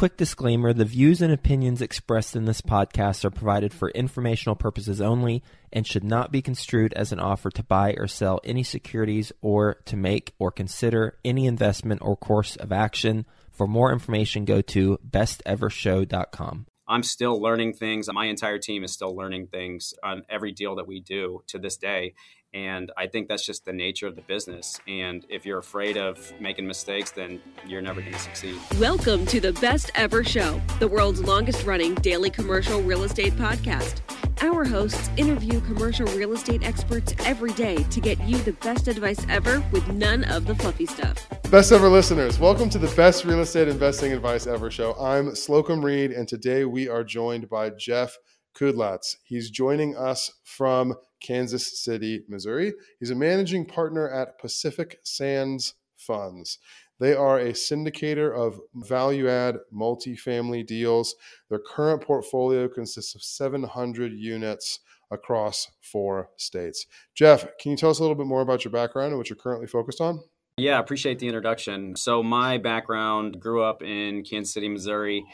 quick disclaimer the views and opinions expressed in this podcast are provided for informational purposes only and should not be construed as an offer to buy or sell any securities or to make or consider any investment or course of action. For more information, go to bestevershow.com. I'm still learning things. My entire team is still learning things on every deal that we do to this day. And I think that's just the nature of the business. And if you're afraid of making mistakes, then you're never going to succeed. Welcome to the Best Ever Show, the world's longest running daily commercial real estate podcast. Our hosts interview commercial real estate experts every day to get you the best advice ever with none of the fluffy stuff. Best ever listeners, welcome to the best real estate investing advice ever show. I'm Slocomb Reed, and today we are joined by Geoff Kudlacz. He's joining us from Kansas City, Missouri. He's a managing partner at Pacific Sands Funds. They are a syndicator of value add multifamily deals. Their current portfolio consists of 700 units across four states. Geoff, can you tell us a little bit more about your background and what you're currently focused on? Yeah, appreciate the introduction. So, my background grew up in Kansas City, Missouri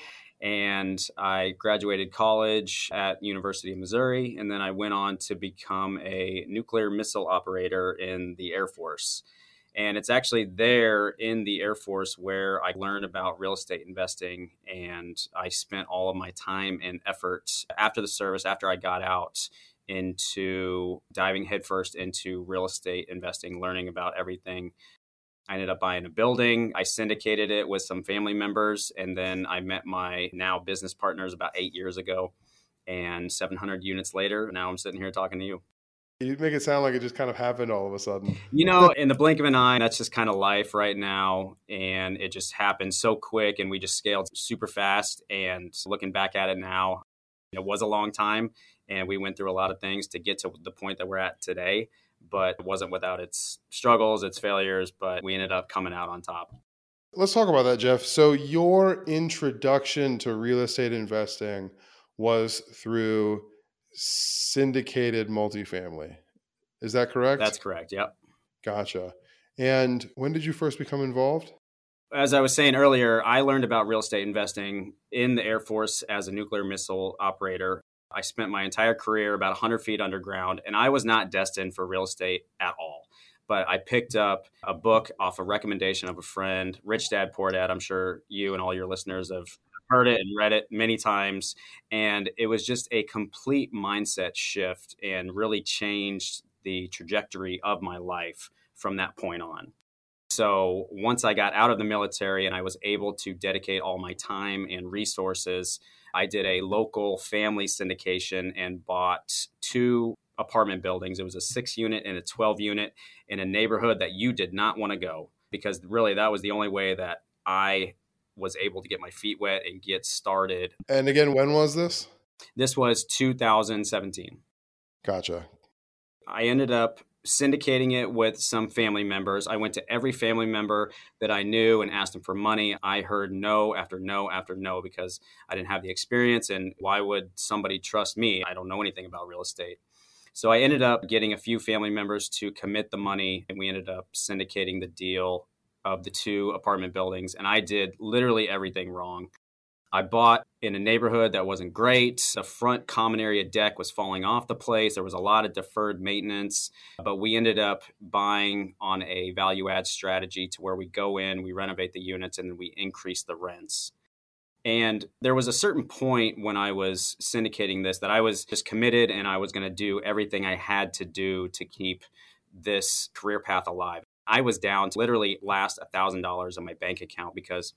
and I graduated college at University of Missouri, and then I went on to become a nuclear missile operator in the Air Force. And it's actually there in the Air Force where I learned about real estate investing, and I spent all of my time and effort after the service, after I got out, into diving headfirst into real estate investing, learning about everything I ended up buying a building. I syndicated it with some family members. And then I met my now business partners about eight years ago. And 700 units later, now I'm sitting here talking to you. You make it sound like it just kind of happened all of a sudden. You know, in the blink of an eye, that's just kind of life right now. And it just happened so quick and we just scaled super fast. And looking back at it now, it was a long time. And we went through a lot of things to get to the point that we're at today but it wasn't without its struggles, its failures, but we ended up coming out on top. Let's talk about that, Geoff. So, your introduction to real estate investing was through syndicated multifamily. Is that correct? That's correct. Yep. Gotcha. And when did you first become involved? As I was saying earlier, I learned about real estate investing in the Air Force as a nuclear missile operator. I spent my entire career about 100 feet underground, and I was not destined for real estate at all. But I picked up a book off a recommendation of a friend, Rich Dad Poor Dad. I'm sure you and all your listeners have heard it and read it many times. And it was just a complete mindset shift and really changed the trajectory of my life from that point on. So once I got out of the military and I was able to dedicate all my time and resources I did a local family syndication and bought two apartment buildings. It was a six unit and a 12 unit in a neighborhood that you did not want to go because really that was the only way that I was able to get my feet wet and get started. And again, when was this? This was 2017. Gotcha. I ended up syndicating it with some family members. I went to every family member that I knew and asked them for money. I heard no after no after no because I didn't have the experience. And why would somebody trust me? I don't know anything about real estate. So I ended up getting a few family members to commit the money, and we ended up syndicating the deal of the two apartment buildings. And I did literally everything wrong. I bought in a neighborhood that wasn't great. The front common area deck was falling off the place. There was a lot of deferred maintenance, but we ended up buying on a value add strategy to where we go in, we renovate the units, and then we increase the rents. And there was a certain point when I was syndicating this that I was just committed and I was going to do everything I had to do to keep this career path alive. I was down to literally last $1,000 in my bank account because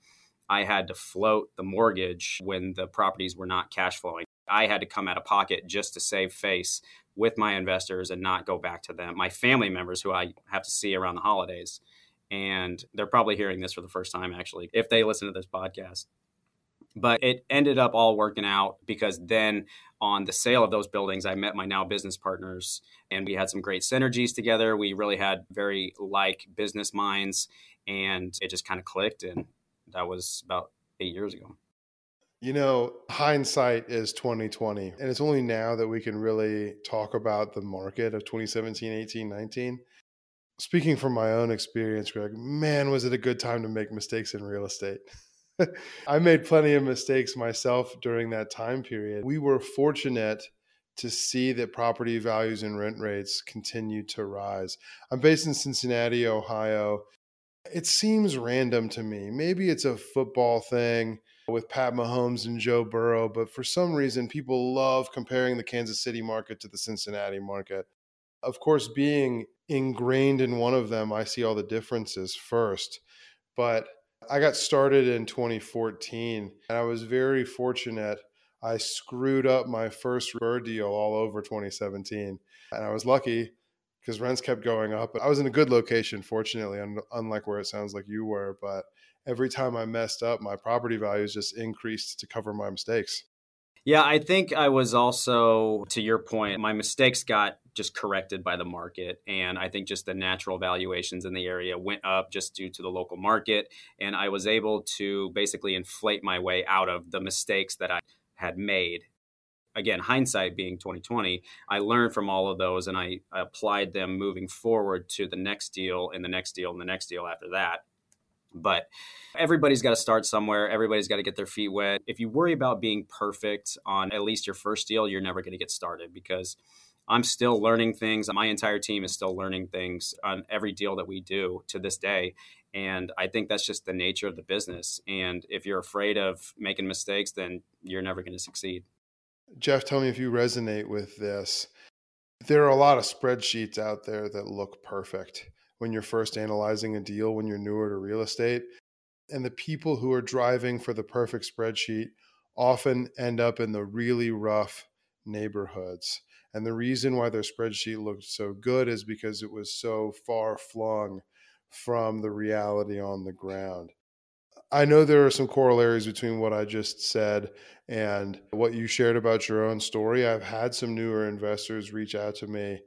I had to float the mortgage when the properties were not cash flowing. I had to come out of pocket just to save face with my investors and not go back to them, my family members who I have to see around the holidays. And they're probably hearing this for the first time, actually, if they listen to this podcast. But it ended up all working out because then on the sale of those buildings, I met my now business partners and we had some great synergies together. We really had very like business minds and it just kind of clicked. And that was about eight years ago. You know, hindsight is 2020. And it's only now that we can really talk about the market of 2017, 18, 19. Speaking from my own experience, Greg, man, was it a good time to make mistakes in real estate. I made plenty of mistakes myself during that time period. We were fortunate to see that property values and rent rates continue to rise. I'm based in Cincinnati, Ohio. It seems random to me. Maybe it's a football thing with Pat Mahomes and Joe Burrow, but for some reason, people love comparing the Kansas City market to the Cincinnati market. Of course, being ingrained in one of them, I see all the differences first. But I got started in 2014 and I was very fortunate. I screwed up my first BRRRR deal all over 2017. And I was lucky because rents kept going up. I was in a good location, fortunately, unlike where it sounds like you were. But every time I messed up, my property values just increased to cover my mistakes. Yeah, I think I was also, to your point, my mistakes got just corrected by the market. And I think just the natural valuations in the area went up just due to the local market. And I was able to basically inflate my way out of the mistakes that I had made. Again, hindsight being 2020, I learned from all of those and I, I applied them moving forward to the next deal and the next deal and the next deal after that. But everybody's got to start somewhere. Everybody's got to get their feet wet. If you worry about being perfect on at least your first deal, you're never going to get started because I'm still learning things. My entire team is still learning things on every deal that we do to this day. And I think that's just the nature of the business. And if you're afraid of making mistakes, then you're never going to succeed. Geoff, tell me if you resonate with this. There are a lot of spreadsheets out there that look perfect when you're first analyzing a deal, when you're newer to real estate. And the people who are driving for the perfect spreadsheet often end up in the really rough neighborhoods. And the reason why their spreadsheet looked so good is because it was so far flung from the reality on the ground. I know there are some corollaries between what I just said and what you shared about your own story. I've had some newer investors reach out to me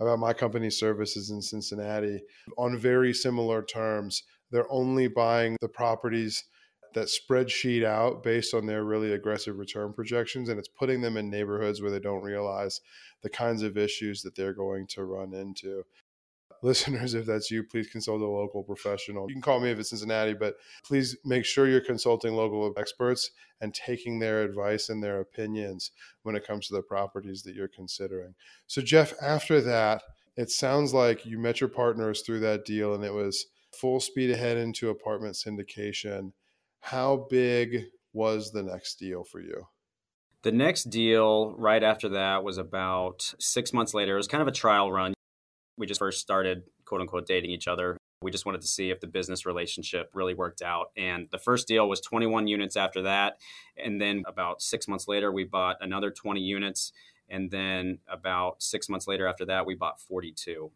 about my company's services in Cincinnati on very similar terms. They're only buying the properties that spreadsheet out based on their really aggressive return projections, and it's putting them in neighborhoods where they don't realize the kinds of issues that they're going to run into. Listeners, if that's you, please consult a local professional. You can call me if it's Cincinnati, but please make sure you're consulting local experts and taking their advice and their opinions when it comes to the properties that you're considering. So, Geoff, after that, it sounds like you met your partners through that deal and it was full speed ahead into apartment syndication. How big was the next deal for you? The next deal right after that was about six months later. It was kind of a trial run. We just first started, quote unquote, dating each other. We just wanted to see if the business relationship really worked out. And the first deal was 21 units after that. And then about six months later, we bought another 20 units. And then about six months later after that, we bought 42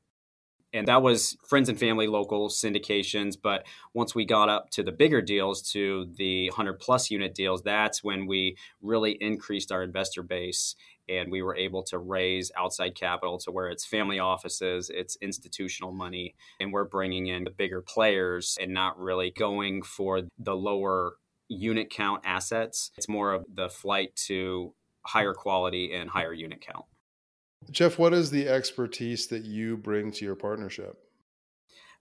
and that was friends and family local syndications but once we got up to the bigger deals to the 100 plus unit deals that's when we really increased our investor base and we were able to raise outside capital to where it's family offices it's institutional money and we're bringing in the bigger players and not really going for the lower unit count assets it's more of the flight to higher quality and higher unit count Jeff, what is the expertise that you bring to your partnership?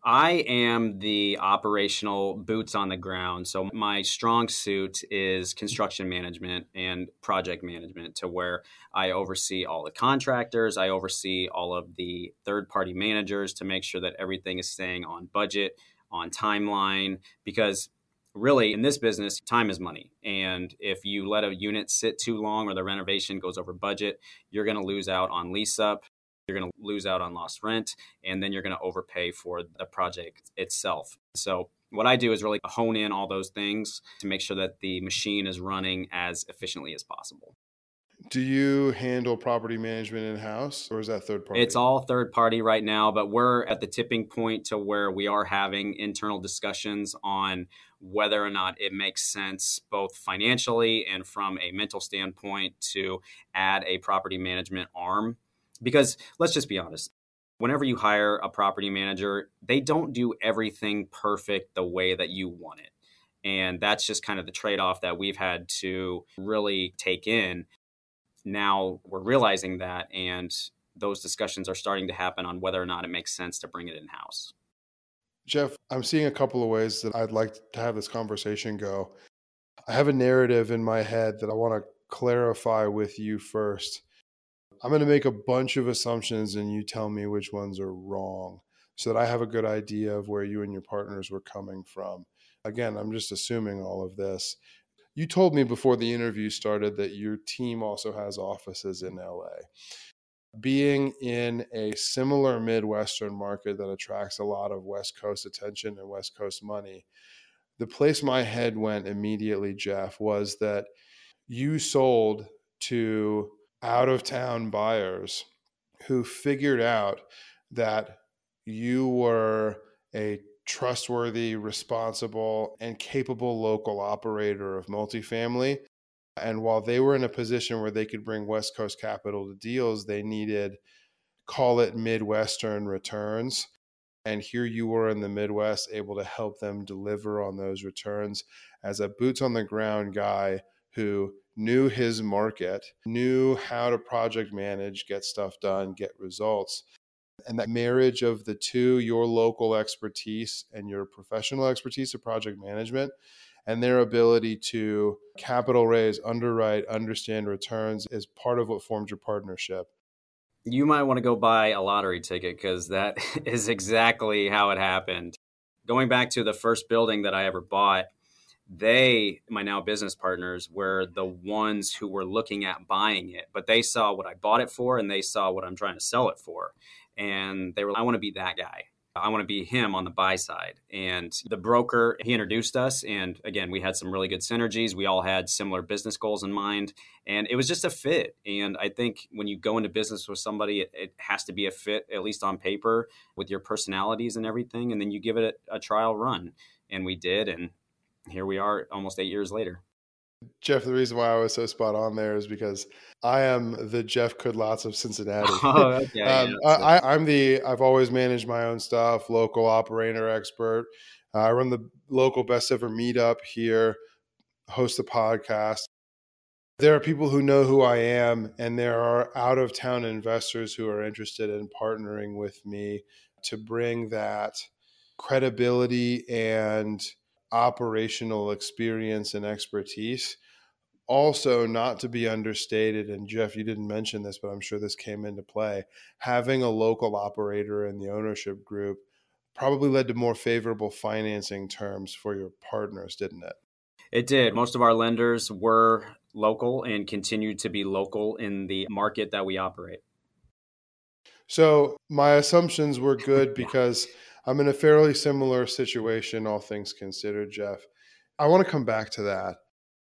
I am the operational boots on the ground. So, my strong suit is construction management and project management, to where I oversee all the contractors, I oversee all of the third party managers to make sure that everything is staying on budget, on timeline, because really in this business time is money and if you let a unit sit too long or the renovation goes over budget you're going to lose out on lease up you're going to lose out on lost rent and then you're going to overpay for the project itself so what i do is really hone in all those things to make sure that the machine is running as efficiently as possible do you handle property management in house or is that third party? It's all third party right now, but we're at the tipping point to where we are having internal discussions on whether or not it makes sense, both financially and from a mental standpoint, to add a property management arm. Because let's just be honest, whenever you hire a property manager, they don't do everything perfect the way that you want it. And that's just kind of the trade off that we've had to really take in now we're realizing that and those discussions are starting to happen on whether or not it makes sense to bring it in house. Geoff, I'm seeing a couple of ways that I'd like to have this conversation go. I have a narrative in my head that I want to clarify with you first. I'm going to make a bunch of assumptions and you tell me which ones are wrong so that I have a good idea of where you and your partners were coming from. Again, I'm just assuming all of this. You told me before the interview started that your team also has offices in LA. Being in a similar Midwestern market that attracts a lot of West Coast attention and West Coast money, the place my head went immediately, Geoff, was that you sold to out of town buyers who figured out that you were a trustworthy, responsible, and capable local operator of multifamily. And while they were in a position where they could bring West Coast capital to deals, they needed, call it Midwestern returns. And here you were in the Midwest, able to help them deliver on those returns as a boots on the ground guy who knew his market, knew how to project manage, get stuff done, get results. And that marriage of the two, your local expertise and your professional expertise of project management, and their ability to capital raise, underwrite, understand returns is part of what formed your partnership. You might want to go buy a lottery ticket because that is exactly how it happened. Going back to the first building that I ever bought, they, my now business partners, were the ones who were looking at buying it, but they saw what I bought it for and they saw what I'm trying to sell it for. And they were, I want to be that guy. I want to be him on the buy side. And the broker, he introduced us. And again, we had some really good synergies. We all had similar business goals in mind. And it was just a fit. And I think when you go into business with somebody, it, it has to be a fit, at least on paper, with your personalities and everything. And then you give it a, a trial run. And we did. And here we are almost eight years later. Geoff, the reason why I was so spot on there is because I am the Geoff Kudlacz of Cincinnati. Oh, okay. um, yeah, I, am the I've always managed my own stuff, local operator expert. Uh, I run the local best ever meetup here, host a podcast. There are people who know who I am, and there are out of town investors who are interested in partnering with me to bring that credibility and operational experience and expertise. Also, not to be understated, and Geoff, you didn't mention this, but I'm sure this came into play. Having a local operator in the ownership group probably led to more favorable financing terms for your partners, didn't it? It did. Most of our lenders were local and continue to be local in the market that we operate. So, my assumptions were good because I'm in a fairly similar situation, all things considered, Geoff. I want to come back to that.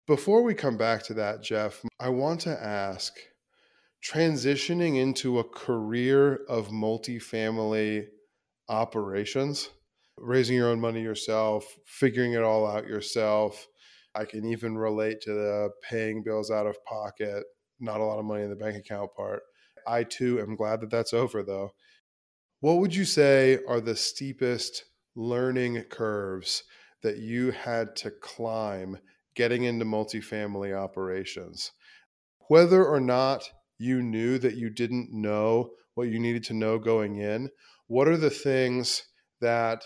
Before we come back to that, Geoff, I want to ask transitioning into a career of multifamily operations, raising your own money yourself, figuring it all out yourself. I can even relate to the paying bills out of pocket, not a lot of money in the bank account part. I too am glad that that's over though. What would you say are the steepest learning curves that you had to climb getting into multifamily operations? Whether or not you knew that you didn't know what you needed to know going in, what are the things that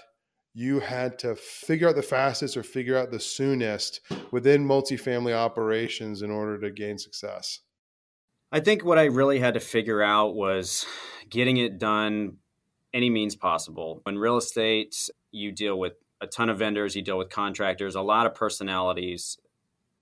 you had to figure out the fastest or figure out the soonest within multifamily operations in order to gain success? I think what I really had to figure out was getting it done any means possible. In real estate, you deal with a ton of vendors, you deal with contractors, a lot of personalities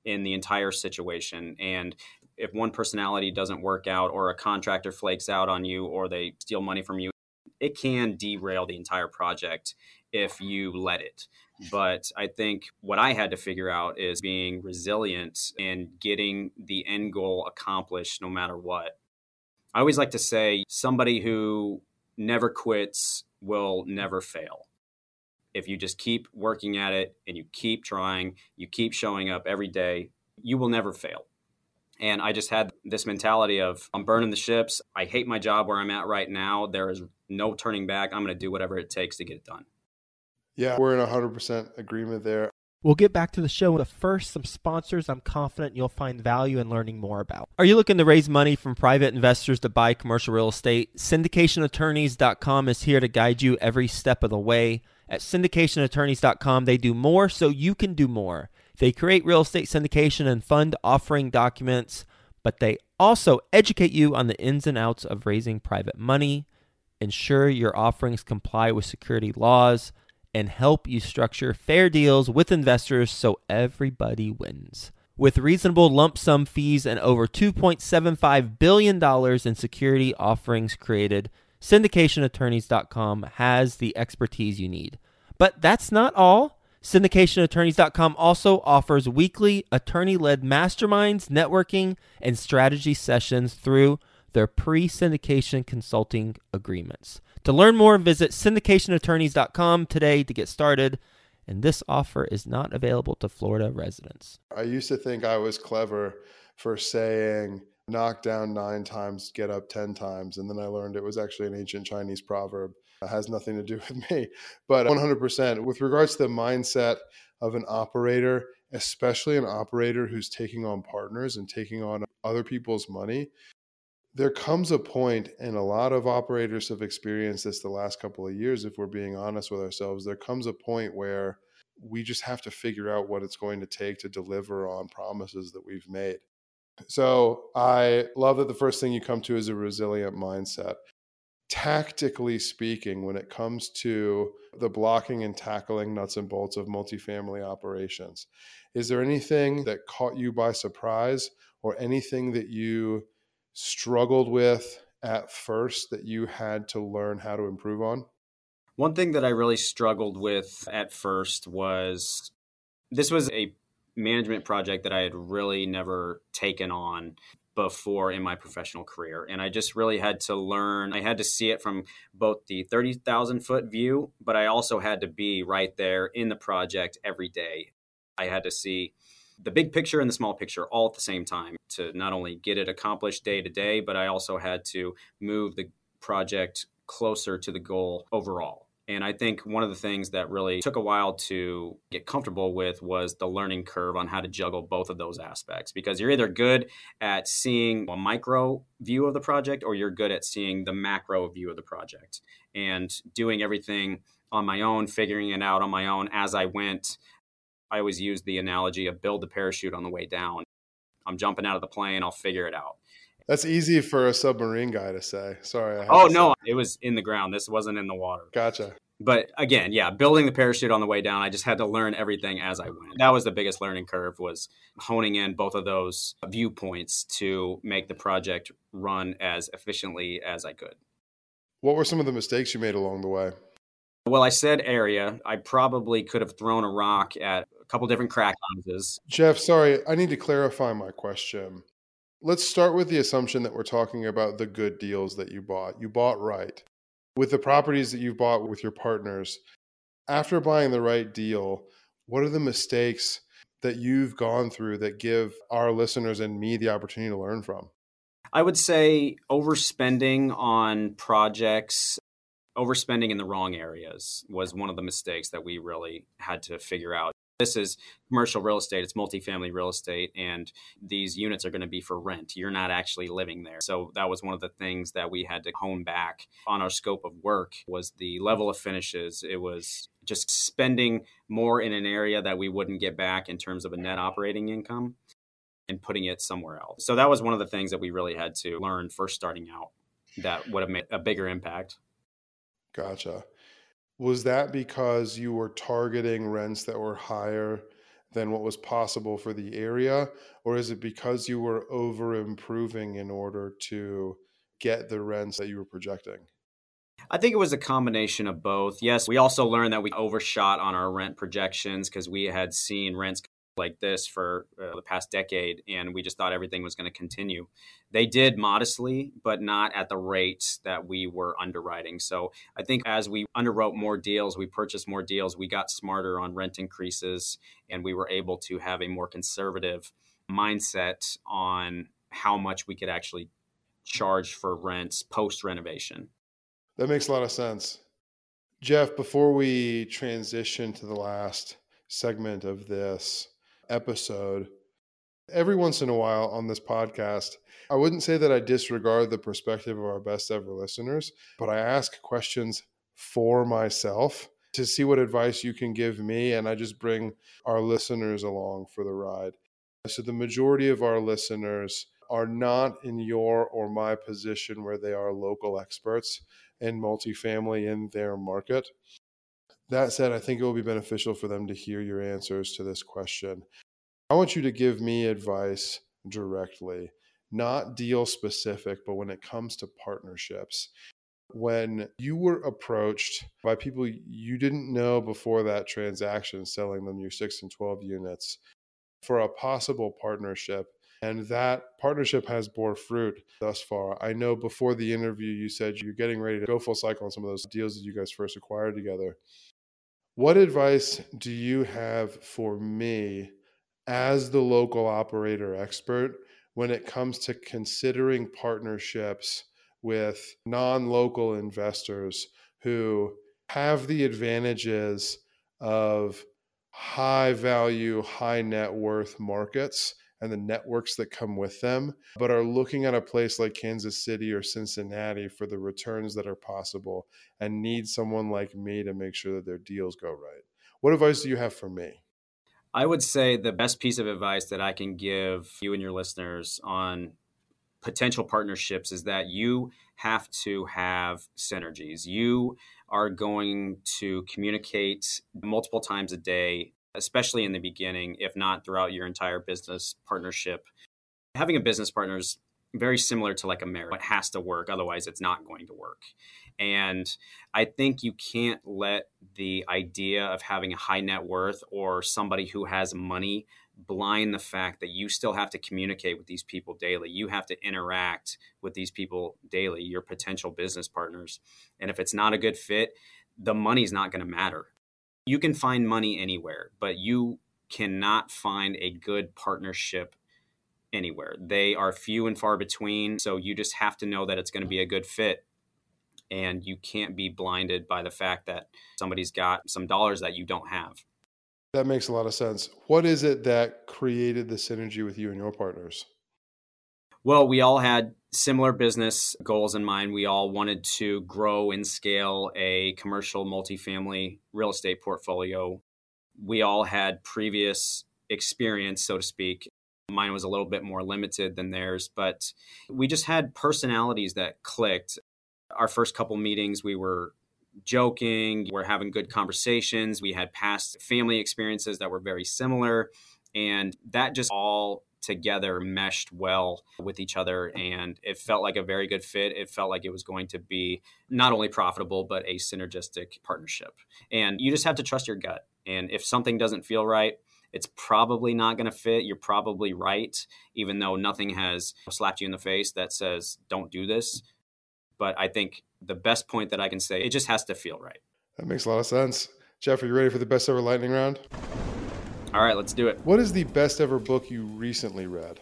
in the entire situation. And if one personality doesn't work out, or a contractor flakes out on you, or they steal money from you, it can derail the entire project if you let it. But I think what I had to figure out is being resilient and getting the end goal accomplished no matter what. I always like to say somebody who never quits will never mm-hmm. fail. If you just keep working at it and you keep trying, you keep showing up every day, you will never fail. And I just had this mentality of I'm burning the ships. I hate my job where I'm at right now. There is no turning back. I'm going to do whatever it takes to get it done. Yeah, we're in 100% agreement there. We'll get back to the show, but first, some sponsors I'm confident you'll find value in learning more about. Are you looking to raise money from private investors to buy commercial real estate? SyndicationAttorneys.com is here to guide you every step of the way. At syndicationattorneys.com, they do more so you can do more. They create real estate syndication and fund offering documents, but they also educate you on the ins and outs of raising private money, ensure your offerings comply with security laws, and help you structure fair deals with investors so everybody wins. With reasonable lump sum fees and over $2.75 billion in security offerings created, syndicationattorneys.com has the expertise you need. But that's not all. Syndicationattorneys.com also offers weekly attorney led masterminds, networking, and strategy sessions through their pre syndication consulting agreements. To learn more, visit syndicationattorneys.com today to get started. And this offer is not available to Florida residents. I used to think I was clever for saying, knock down nine times, get up 10 times. And then I learned it was actually an ancient Chinese proverb. It has nothing to do with me. But 100%, with regards to the mindset of an operator, especially an operator who's taking on partners and taking on other people's money, there comes a point, and a lot of operators have experienced this the last couple of years, if we're being honest with ourselves. There comes a point where we just have to figure out what it's going to take to deliver on promises that we've made. So I love that the first thing you come to is a resilient mindset. Tactically speaking, when it comes to the blocking and tackling nuts and bolts of multifamily operations, is there anything that caught you by surprise or anything that you struggled with at first that you had to learn how to improve on? One thing that I really struggled with at first was this was a management project that I had really never taken on before in my professional career. And I just really had to learn, I had to see it from both the 30,000 foot view, but I also had to be right there in the project every day. I had to see the big picture and the small picture all at the same time to not only get it accomplished day to day, but I also had to move the project closer to the goal overall. And I think one of the things that really took a while to get comfortable with was the learning curve on how to juggle both of those aspects. Because you're either good at seeing a micro view of the project or you're good at seeing the macro view of the project and doing everything on my own, figuring it out on my own as I went. I always use the analogy of build the parachute on the way down. I'm jumping out of the plane, I'll figure it out. That's easy for a submarine guy to say. Sorry. Oh no, it was in the ground. This wasn't in the water. Gotcha. But again, yeah, building the parachute on the way down, I just had to learn everything as I went. That was the biggest learning curve was honing in both of those viewpoints to make the project run as efficiently as I could. What were some of the mistakes you made along the way? Well, I said area. I probably could have thrown a rock at a couple different crack houses. Geoff, sorry, I need to clarify my question. Let's start with the assumption that we're talking about the good deals that you bought. You bought right. With the properties that you bought with your partners, after buying the right deal, what are the mistakes that you've gone through that give our listeners and me the opportunity to learn from? I would say overspending on projects overspending in the wrong areas was one of the mistakes that we really had to figure out. This is commercial real estate, it's multifamily real estate, and these units are going to be for rent. You're not actually living there. So that was one of the things that we had to hone back on our scope of work was the level of finishes. It was just spending more in an area that we wouldn't get back in terms of a net operating income and putting it somewhere else. So that was one of the things that we really had to learn first starting out that would have made a bigger impact. Gotcha. Was that because you were targeting rents that were higher than what was possible for the area? Or is it because you were over improving in order to get the rents that you were projecting? I think it was a combination of both. Yes, we also learned that we overshot on our rent projections because we had seen rents like this for uh, the past decade, and we just thought everything was going to continue. They did modestly, but not at the rates that we were underwriting. So I think as we underwrote more deals, we purchased more deals, we got smarter on rent increases, and we were able to have a more conservative mindset on how much we could actually charge for rents post renovation. That makes a lot of sense. Geoff, before we transition to the last segment of this, episode, every once in a while on this podcast, I wouldn't say that I disregard the perspective of our best ever listeners, but I ask questions for myself to see what advice you can give me. And I just bring our listeners along for the ride. So, the majority of our listeners are not in your or my position where they are local experts in multifamily in their market. That said, I think it will be beneficial for them to hear your answers to this question. I want you to give me advice directly, not deal specific, but when it comes to partnerships. When you were approached by people you didn't know before that transaction, selling them your six and 12 units for a possible partnership, and that partnership has bore fruit thus far. I know before the interview, you said you're getting ready to go full cycle on some of those deals that you guys first acquired together. What advice do you have for me as the local operator expert when it comes to considering partnerships with non local investors who have the advantages of high value, high net worth markets and the networks that come with them, but are looking at a place like Kansas City or Cincinnati for the returns that are possible and need someone like me to make sure that their deals go right. What advice do you have for me? I would say the best piece of advice that I can give you and your listeners on potential partnerships is that you have to have synergies. You are going to communicate multiple times a day especially in the beginning, if not throughout your entire business partnership. Having a business partner is very similar to like a marriage. It has to work, otherwise, it's not going to work. And I think you can't let the idea of having a high net worth or somebody who has money blind the fact that you still have to communicate with these people daily. You have to interact with these people daily, your potential business partners. And if it's not a good fit, the money's not going to matter you can find money anywhere, but you cannot find a good partnership anywhere. They are few and far between. So you just have to know that it's going to be a good fit. And you can't be blinded by the fact that somebody's got some dollars that you don't have. That makes a lot of sense. What is it that created the synergy with you and your partners? Well, we all had similar business goals in mind. We all wanted to grow and scale a commercial multifamily real estate portfolio. We all had previous experience, so to speak. Mine was a little bit more limited than theirs, but we just had personalities that clicked. Our first couple meetings, we were joking, we're having good conversations. We had past family experiences that were very similar. And that just all together meshed well with each other and it felt like a very good fit. It felt like it was going to be not only profitable but a synergistic partnership. And you just have to trust your gut. And if something doesn't feel right it's probably not going to fit. You're probably right even though nothing has slapped you in the face that says don't do this. But i think the best point that i can say it just has to feel right. That makes a lot of sense. Geoff are you ready for the best ever lightning round all right, let's do it. What is the best ever book you recently read?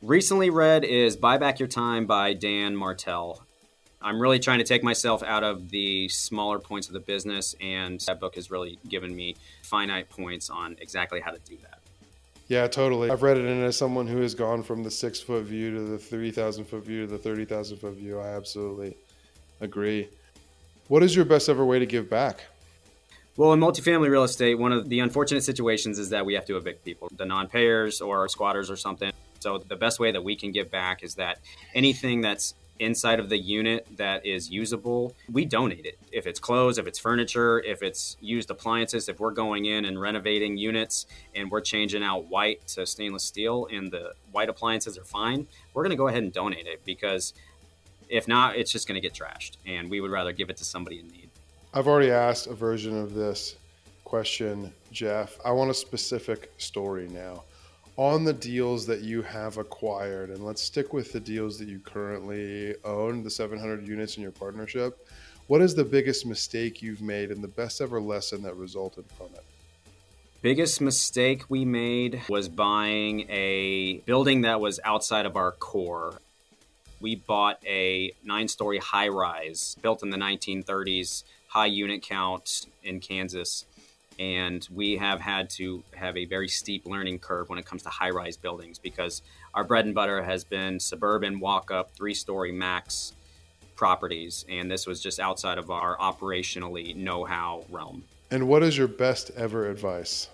Recently read is Buy Back Your Time by Dan Martell. I'm really trying to take myself out of the smaller points of the business, and that book has really given me finite points on exactly how to do that. Yeah, totally. I've read it, and as someone who has gone from the six foot view to the 3,000 foot view to the 30,000 foot view, I absolutely agree. What is your best ever way to give back? Well, in multifamily real estate, one of the unfortunate situations is that we have to evict people, the non payers or squatters or something. So, the best way that we can give back is that anything that's inside of the unit that is usable, we donate it. If it's clothes, if it's furniture, if it's used appliances, if we're going in and renovating units and we're changing out white to stainless steel and the white appliances are fine, we're going to go ahead and donate it because if not, it's just going to get trashed. And we would rather give it to somebody in need. I've already asked a version of this question, Geoff. I want a specific story now. On the deals that you have acquired, and let's stick with the deals that you currently own, the 700 units in your partnership. What is the biggest mistake you've made and the best ever lesson that resulted from it? Biggest mistake we made was buying a building that was outside of our core. We bought a nine story high rise built in the 1930s high unit count in Kansas. And we have had to have a very steep learning curve when it comes to high rise buildings because our bread and butter has been suburban walk up, three story max properties, and this was just outside of our operationally know how realm. And what is your best ever advice?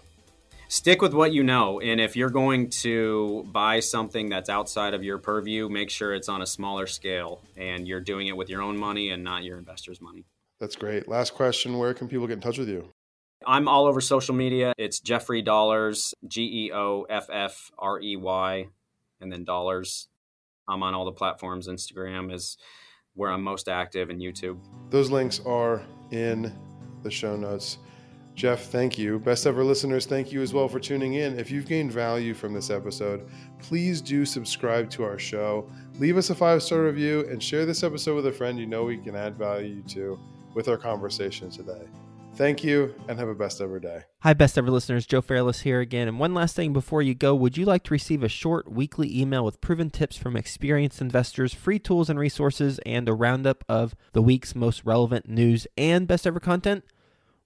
Stick with what you know. And if you're going to buy something that's outside of your purview, make sure it's on a smaller scale and you're doing it with your own money and not your investors' money. That's great. Last question Where can people get in touch with you? I'm all over social media. It's Geoffrey Dollars, G E O F F R E Y, and then Dollars. I'm on all the platforms. Instagram is where I'm most active, and YouTube. Those links are in the show notes. Geoff, thank you. Best ever listeners, thank you as well for tuning in. If you've gained value from this episode, please do subscribe to our show, leave us a five star review, and share this episode with a friend you know we can add value to with our conversation today. Thank you and have a best ever day. Hi, best ever listeners. Joe Fairless here again. And one last thing before you go would you like to receive a short weekly email with proven tips from experienced investors, free tools and resources, and a roundup of the week's most relevant news and best ever content?